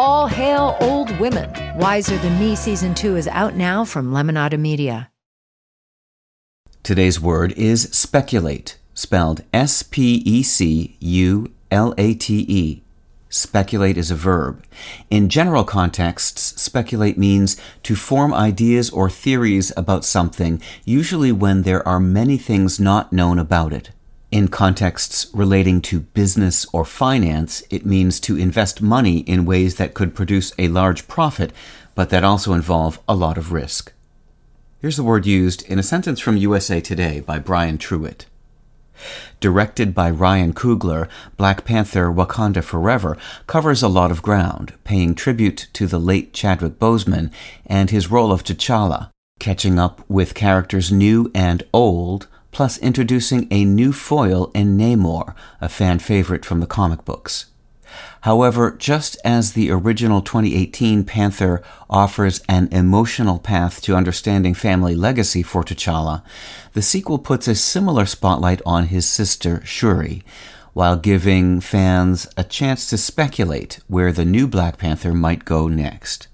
All hail old women. Wiser Than Me season two is out now from Lemonada Media. Today's word is speculate, spelled S P E C U L A T E. Speculate is a verb. In general contexts, speculate means to form ideas or theories about something, usually when there are many things not known about it. In contexts relating to business or finance, it means to invest money in ways that could produce a large profit, but that also involve a lot of risk. Here's the word used in a sentence from USA Today by Brian Truitt. Directed by Ryan Coogler, Black Panther Wakanda Forever covers a lot of ground, paying tribute to the late Chadwick Boseman and his role of T'Challa, catching up with characters new and old, plus introducing a new foil in Namor, a fan favorite from the comic books. However, just as the original 2018 Panther offers an emotional path to understanding family legacy for T'Challa, the sequel puts a similar spotlight on his sister Shuri, while giving fans a chance to speculate where the new Black Panther might go next.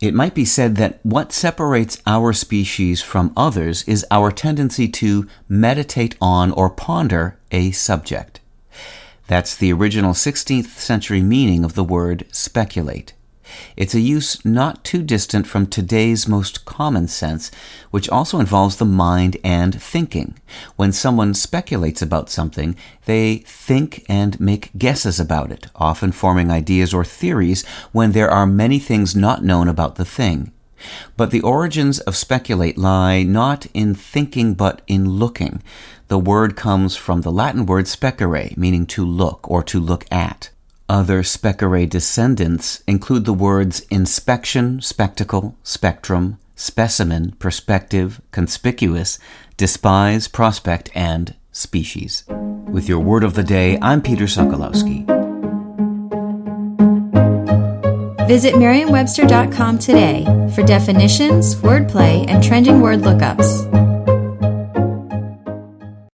It might be said that what separates our species from others is our tendency to meditate on or ponder a subject. That's the original 16th century meaning of the word speculate. It's a use not too distant from today's most common sense, which also involves the mind and thinking. When someone speculates about something, they think and make guesses about it, often forming ideas or theories when there are many things not known about the thing. But the origins of speculate lie not in thinking but in looking. The word comes from the Latin word specere, meaning to look or to look at. Other specere descendants include the words inspection, spectacle, spectrum, specimen, perspective, conspicuous, despise, prospect, and species. With your word of the day, I'm Peter Sokolowski. Visit Merriam-Webster.com today for definitions, wordplay, and trending word lookups.